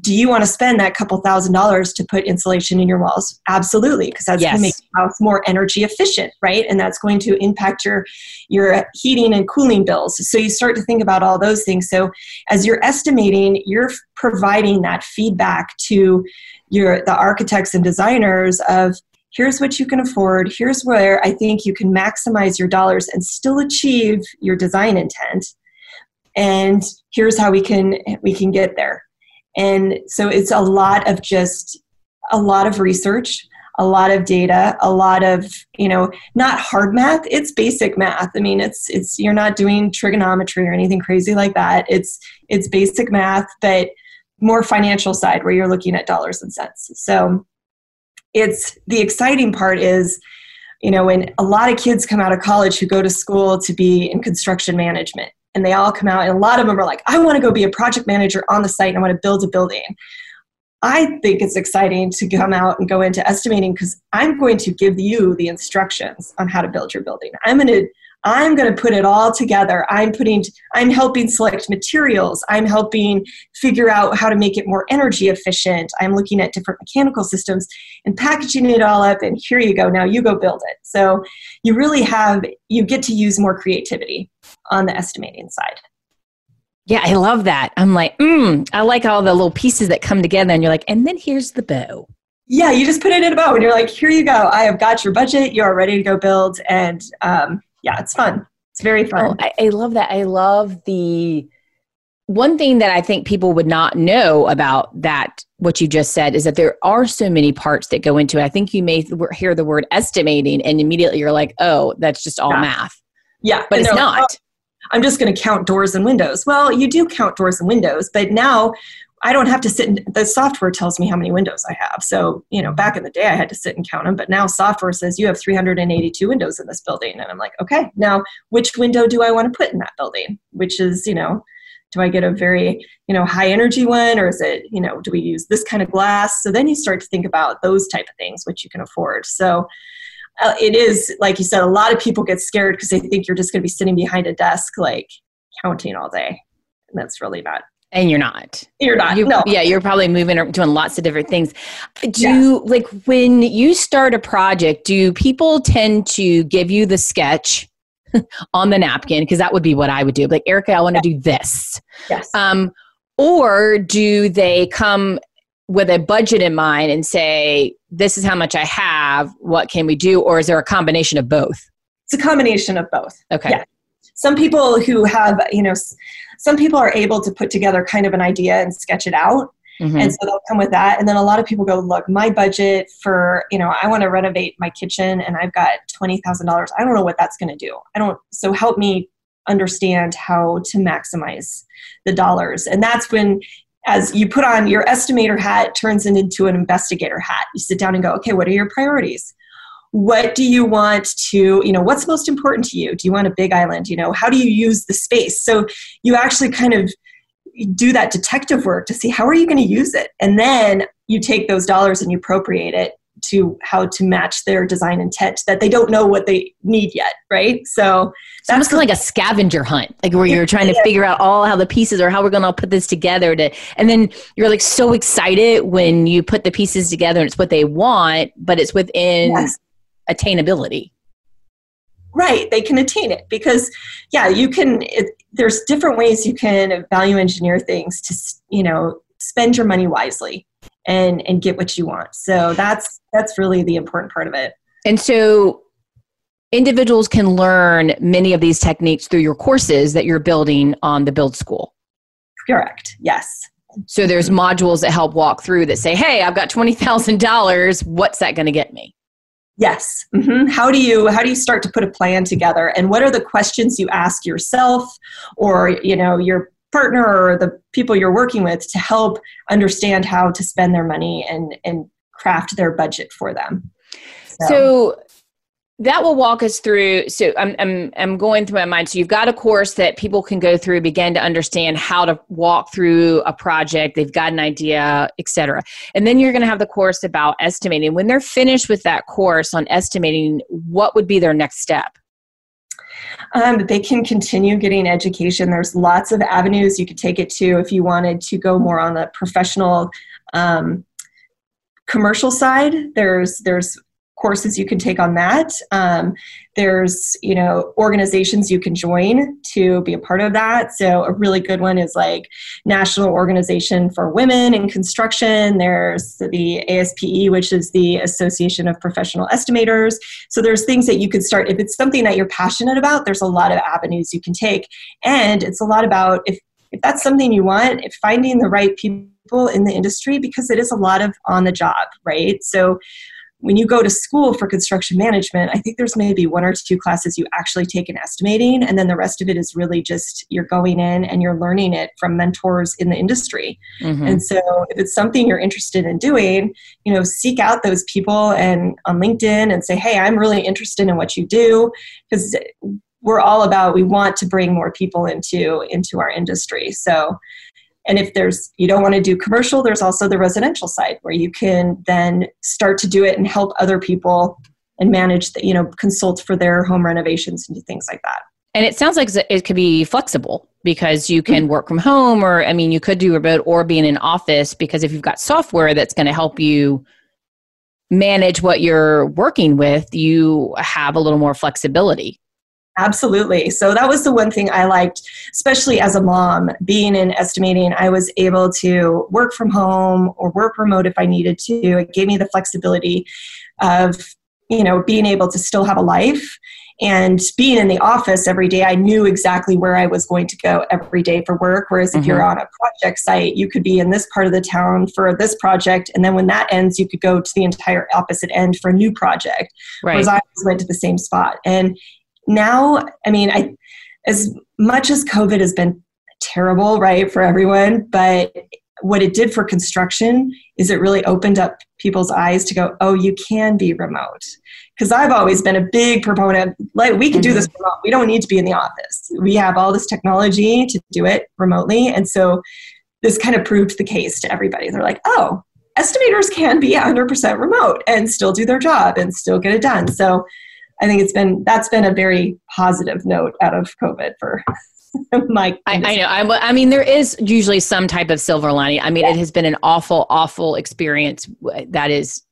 do you want to spend that couple thousand dollars to put insulation in your walls? Absolutely, because that's yes. going to make your house more energy efficient, right? And that's going to impact your your heating and cooling bills. So you start to think about all those things. So as you're estimating, you're providing that feedback to your the architects and designers of here's what you can afford, here's where I think you can maximize your dollars and still achieve your design intent. And here's how we can we can get there and so it's a lot of just a lot of research, a lot of data, a lot of, you know, not hard math, it's basic math. I mean, it's it's you're not doing trigonometry or anything crazy like that. It's it's basic math, but more financial side where you're looking at dollars and cents. So it's the exciting part is you know when a lot of kids come out of college who go to school to be in construction management and they all come out and a lot of them are like i want to go be a project manager on the site and i want to build a building. I think it's exciting to come out and go into estimating because i'm going to give you the instructions on how to build your building. I'm going to I'm going to put it all together. I'm putting, I'm helping select materials. I'm helping figure out how to make it more energy efficient. I'm looking at different mechanical systems and packaging it all up. And here you go. Now you go build it. So you really have, you get to use more creativity on the estimating side. Yeah, I love that. I'm like, mm, I like all the little pieces that come together, and you're like, and then here's the bow. Yeah, you just put it in a bow, and you're like, here you go. I have got your budget. You are ready to go build, and um, yeah, it's fun. It's very fun. Oh, I, I love that. I love the one thing that I think people would not know about that, what you just said, is that there are so many parts that go into it. I think you may hear the word estimating and immediately you're like, oh, that's just all yeah. math. Yeah. But it's no, not. I'm just going to count doors and windows. Well, you do count doors and windows, but now I don't have to sit and the software tells me how many windows I have. So, you know, back in the day I had to sit and count them, but now software says you have 382 windows in this building. And I'm like, okay, now which window do I want to put in that building? Which is, you know, do I get a very, you know, high energy one or is it, you know, do we use this kind of glass? So then you start to think about those type of things, which you can afford. So, uh, it is like you said a lot of people get scared because they think you're just going to be sitting behind a desk like counting all day and that's really not And you're not. You're not. You, no. Yeah, you're probably moving or doing lots of different things. Do yeah. like when you start a project, do people tend to give you the sketch *laughs* on the napkin? Because that would be what I would do. Like, Erica, I want to yeah. do this. Yes. Um, or do they come with a budget in mind and say, this is how much I have, what can we do? Or is there a combination of both? It's a combination of both. Okay. Yeah. Some people who have, you know, some people are able to put together kind of an idea and sketch it out. Mm-hmm. And so they'll come with that. And then a lot of people go, look, my budget for, you know, I want to renovate my kitchen and I've got $20,000. I don't know what that's going to do. I don't, so help me understand how to maximize the dollars. And that's when, as you put on your estimator hat, turns into an investigator hat. You sit down and go, okay, what are your priorities? What do you want to you know what's most important to you? Do you want a big island? You know how do you use the space? So you actually kind of do that detective work to see how are you going to use it? And then you take those dollars and you appropriate it to how to match their design intent that they don't know what they need yet right? So it's almost like a scavenger hunt like where you're trying to *laughs* figure out all how the pieces or how we're going to put this together to and then you're like so excited when you put the pieces together and it's what they want but it's within yes attainability. Right they can attain it because yeah you can it, there's different ways you can value engineer things to you know spend your money wisely and and get what you want. So that's that's really the important part of it. And so individuals can learn many of these techniques through your courses that you're building on the build school. Correct yes. So there's modules that help walk through that say hey i've got $20000 what's that going to get me Yes. Mm-hmm. How do you how do you start to put a plan together, and what are the questions you ask yourself, or you know your partner or the people you're working with to help understand how to spend their money and and craft their budget for them. so, so that will walk us through so I'm, I'm i'm going through my mind. So you've got a course that people can go through begin to understand how to walk through a project. They've got an idea etc and then you're going to have the course about estimating. When they're finished with that course on estimating what would be their next step? Um, they can continue getting education. There's lots of avenues. You could take it to if you wanted to go more on the professional um, commercial side there's there's courses you can take on that. Um, there's you know organizations you can join to be a part of that. So a really good one is like National Organization for Women in Construction. There's the ASPE, which is the Association of Professional Estimators. So there's things that you could start if it's something that you're passionate about. There's a lot of avenues you can take, and it's a lot about if if that's something you want, finding the right people in the industry because it is a lot of on the job, right? So when you go to school for construction management, I think there's maybe one or two classes you actually take in estimating, and then the rest of it is really just you're going in and you're learning it from mentors in the industry. Mm-hmm. And so, if it's something you're interested in doing, you know, seek out those people and on LinkedIn and say, "Hey, I'm really interested in what you do," because we're all about we want to bring more people into into our industry. So and if there's you don't want to do commercial, there's also the residential side where you can then start to do it and help other people and manage the, you know, consult for their home renovations and do things like that. And it sounds like it could be flexible because you can work from home, or I mean, you could do remote or be in an office because if you've got software that's going to help you manage what you're working with, you have a little more flexibility. Absolutely. So that was the one thing I liked, especially as a mom, being in estimating. I was able to work from home or work remote if I needed to. It gave me the flexibility of, you know, being able to still have a life and being in the office every day. I knew exactly where I was going to go every day for work. Whereas if mm-hmm. you're on a project site, you could be in this part of the town for this project, and then when that ends, you could go to the entire opposite end for a new project. Right. Whereas I went to the same spot, and now, I mean, I as much as COVID has been terrible, right, for everyone, but what it did for construction is it really opened up people's eyes to go, oh, you can be remote. Because I've always been a big proponent, like we can do this mm-hmm. remote. We don't need to be in the office. We have all this technology to do it remotely. And so this kind of proved the case to everybody. They're like, oh, estimators can be 100% remote and still do their job and still get it done. So I think it's been that's been a very positive note out of COVID for *laughs* my I, I, know. I, I, mean, there is usually some type of silver lining. I mean, yeah. it has been an awful, awful experience. That is,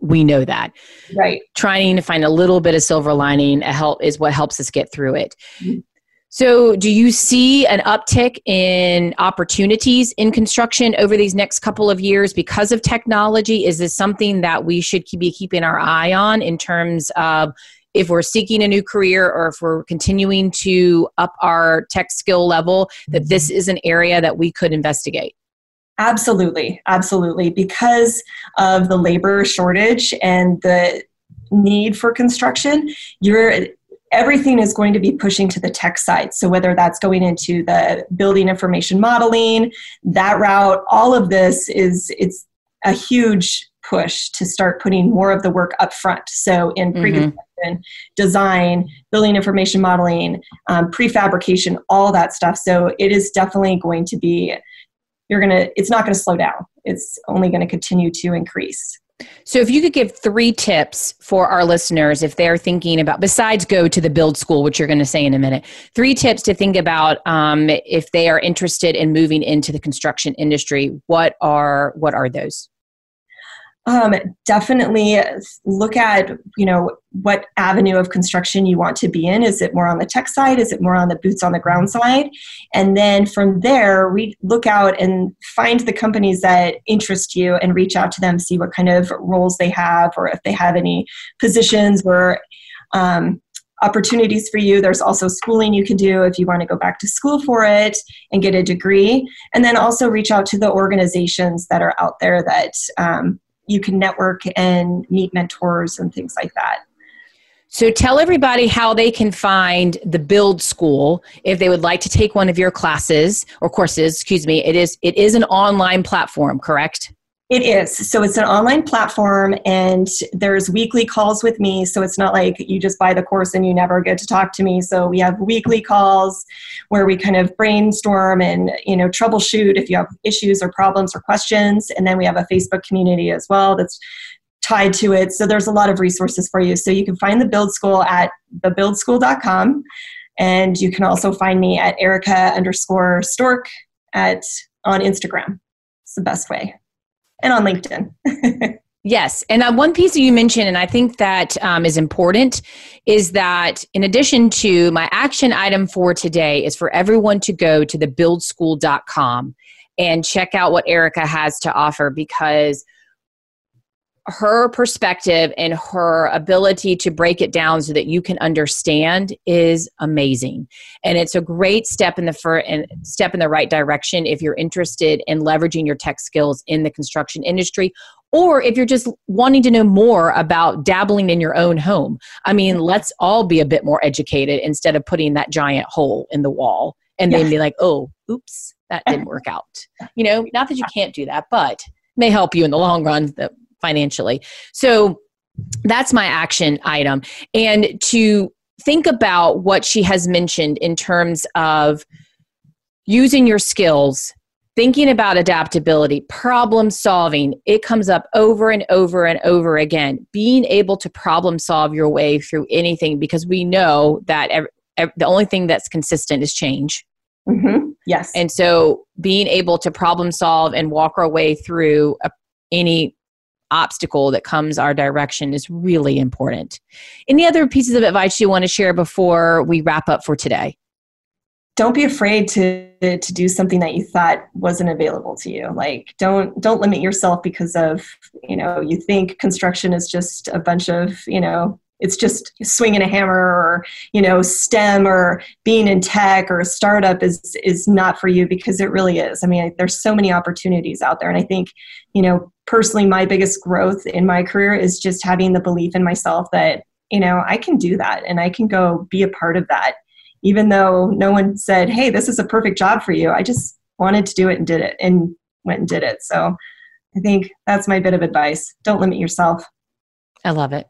we know that. Right. Trying to find a little bit of silver lining a help is what helps us get through it. Mm-hmm. So, do you see an uptick in opportunities in construction over these next couple of years because of technology? Is this something that we should be keeping our eye on in terms of if we're seeking a new career or if we're continuing to up our tech skill level, that this is an area that we could investigate? Absolutely, absolutely. Because of the labor shortage and the need for construction, you're everything is going to be pushing to the tech side. So whether that's going into the building information modeling, that route, all of this is it's a huge push to start putting more of the work up front. So in mm-hmm. Pre-construction, design, building information modeling, um, prefabrication, all that stuff. So it is definitely going to be. You're gonna. It's not going to slow down. It's only going to continue to increase. So, if you could give three tips for our listeners if they're thinking about, besides go to the build school, which you're going to say in a minute, three tips to think about um, if they are interested in moving into the construction industry. What are what are those? Um, definitely look at you know what avenue of construction you want to be in. Is it more on the tech side? Is it more on the boots on the ground side? And then from there, we look out and find the companies that interest you and reach out to them, see what kind of roles they have, or if they have any positions or um, opportunities for you. There's also schooling you can do if you want to go back to school for it and get a degree. And then also reach out to the organizations that are out there that um, you can network and meet mentors and things like that. So tell everybody how they can find the Build School if they would like to take one of your classes or courses. Excuse me. It is it is an online platform, correct? It is. So it's an online platform and there's weekly calls with me. So it's not like you just buy the course and you never get to talk to me. So we have weekly calls where we kind of brainstorm and, you know, troubleshoot if you have issues or problems or questions. And then we have a Facebook community as well that's tied to it. So there's a lot of resources for you. So you can find the Build School at thebuildschool.com. And you can also find me at Erica underscore Storck at on Instagram. It's the best way and on LinkedIn. *laughs* Yes. And uh, one piece that you mentioned, and I think that um, is important, is that in addition to my action item for today, is for everyone to go to thebuildschool.com and check out what Erica has to offer because her perspective and her ability to break it down so that you can understand is amazing. And it's a great step in the fir- and step in the right direction if you're interested in leveraging your tech skills in the construction industry or if you're just wanting to know more about dabbling in your own home. I mean let's all be a bit more educated instead of putting that giant hole in the wall and yeah. then be like oh oops that didn't work out. You know not that you can't do that but may help you in the long run financially. So that's my action item. And to think about what she has mentioned in terms of using your skills thinking about adaptability, problem solving, it comes up over and over and over again. Being able to problem solve your way through anything because we know that every, every, the only thing that's consistent is change. Mm-hmm. Yes. And so being able to problem solve and walk our way through a, any obstacle that comes our direction is really important. Any other pieces of advice you want to share before we wrap up for today? Don't be afraid to to do something that you thought wasn't available to you. Like don't don't limit yourself because of, you know, you think construction is just a bunch of, you know, it's just swinging a hammer or you know stem or being in tech or a startup is is not for you because it really is. I mean there's so many opportunities out there. And i think you know personally my biggest growth in my career is just having the belief in myself that you know i can do that and i can go be a part of that. Even though no one said hey this is a perfect job for you. I just wanted to do it and did it and went and did it. So i think that's my bit of advice. Don't limit yourself. I love it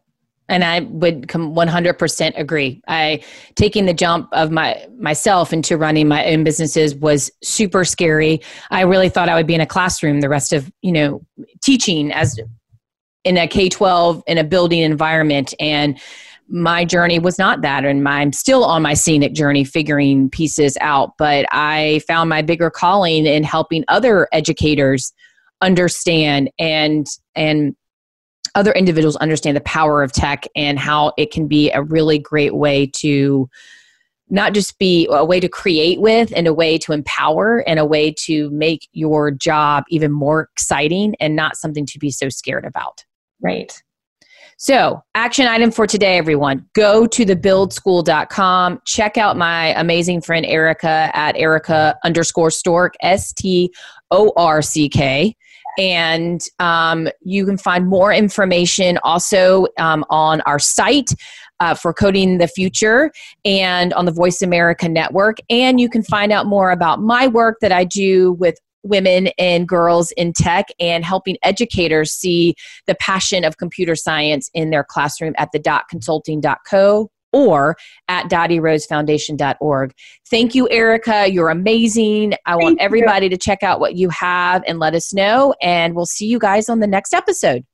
and i would come 100% agree. I taking the jump of my myself into running my own businesses was super scary. I really thought i would be in a classroom the rest of you know teaching as in a k-12 in a building environment. And my journey was not that. And my, i'm still on my scenic journey figuring pieces out. But i found my bigger calling in helping other educators understand and and other individuals understand the power of tech and how it can be a really great way to not just be a way to create with and a way to empower and a way to make your job even more exciting and not something to be so scared about. Right. So, action item for today, everyone go to thebuildschool.com. Check out my amazing friend Erica at Erica underscore Storck, S T O R C K. And um, you can find more information also um, on our site uh, for Coding the Future and on the Voice America Network. And you can find out more about my work that I do with women and girls in tech and helping educators see the passion of computer science in their classroom at thedotconsulting.co or at dottierosefoundation.org. Thank you, Erica. You're amazing. I want everybody to check out what you have and let us know. And we'll see you guys on the next episode.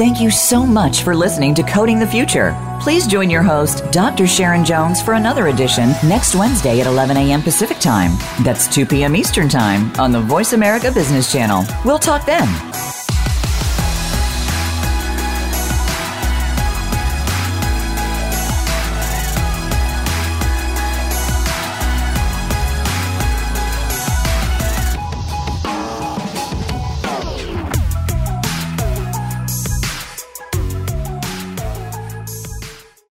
Thank you so much for listening to Coding the Future. Please join your host, Dr. Sharon Jones, for another edition next Wednesday at 11 a.m. Pacific Time. That's 2 p.m. Eastern Time on the Voice America Business Channel. We'll talk then.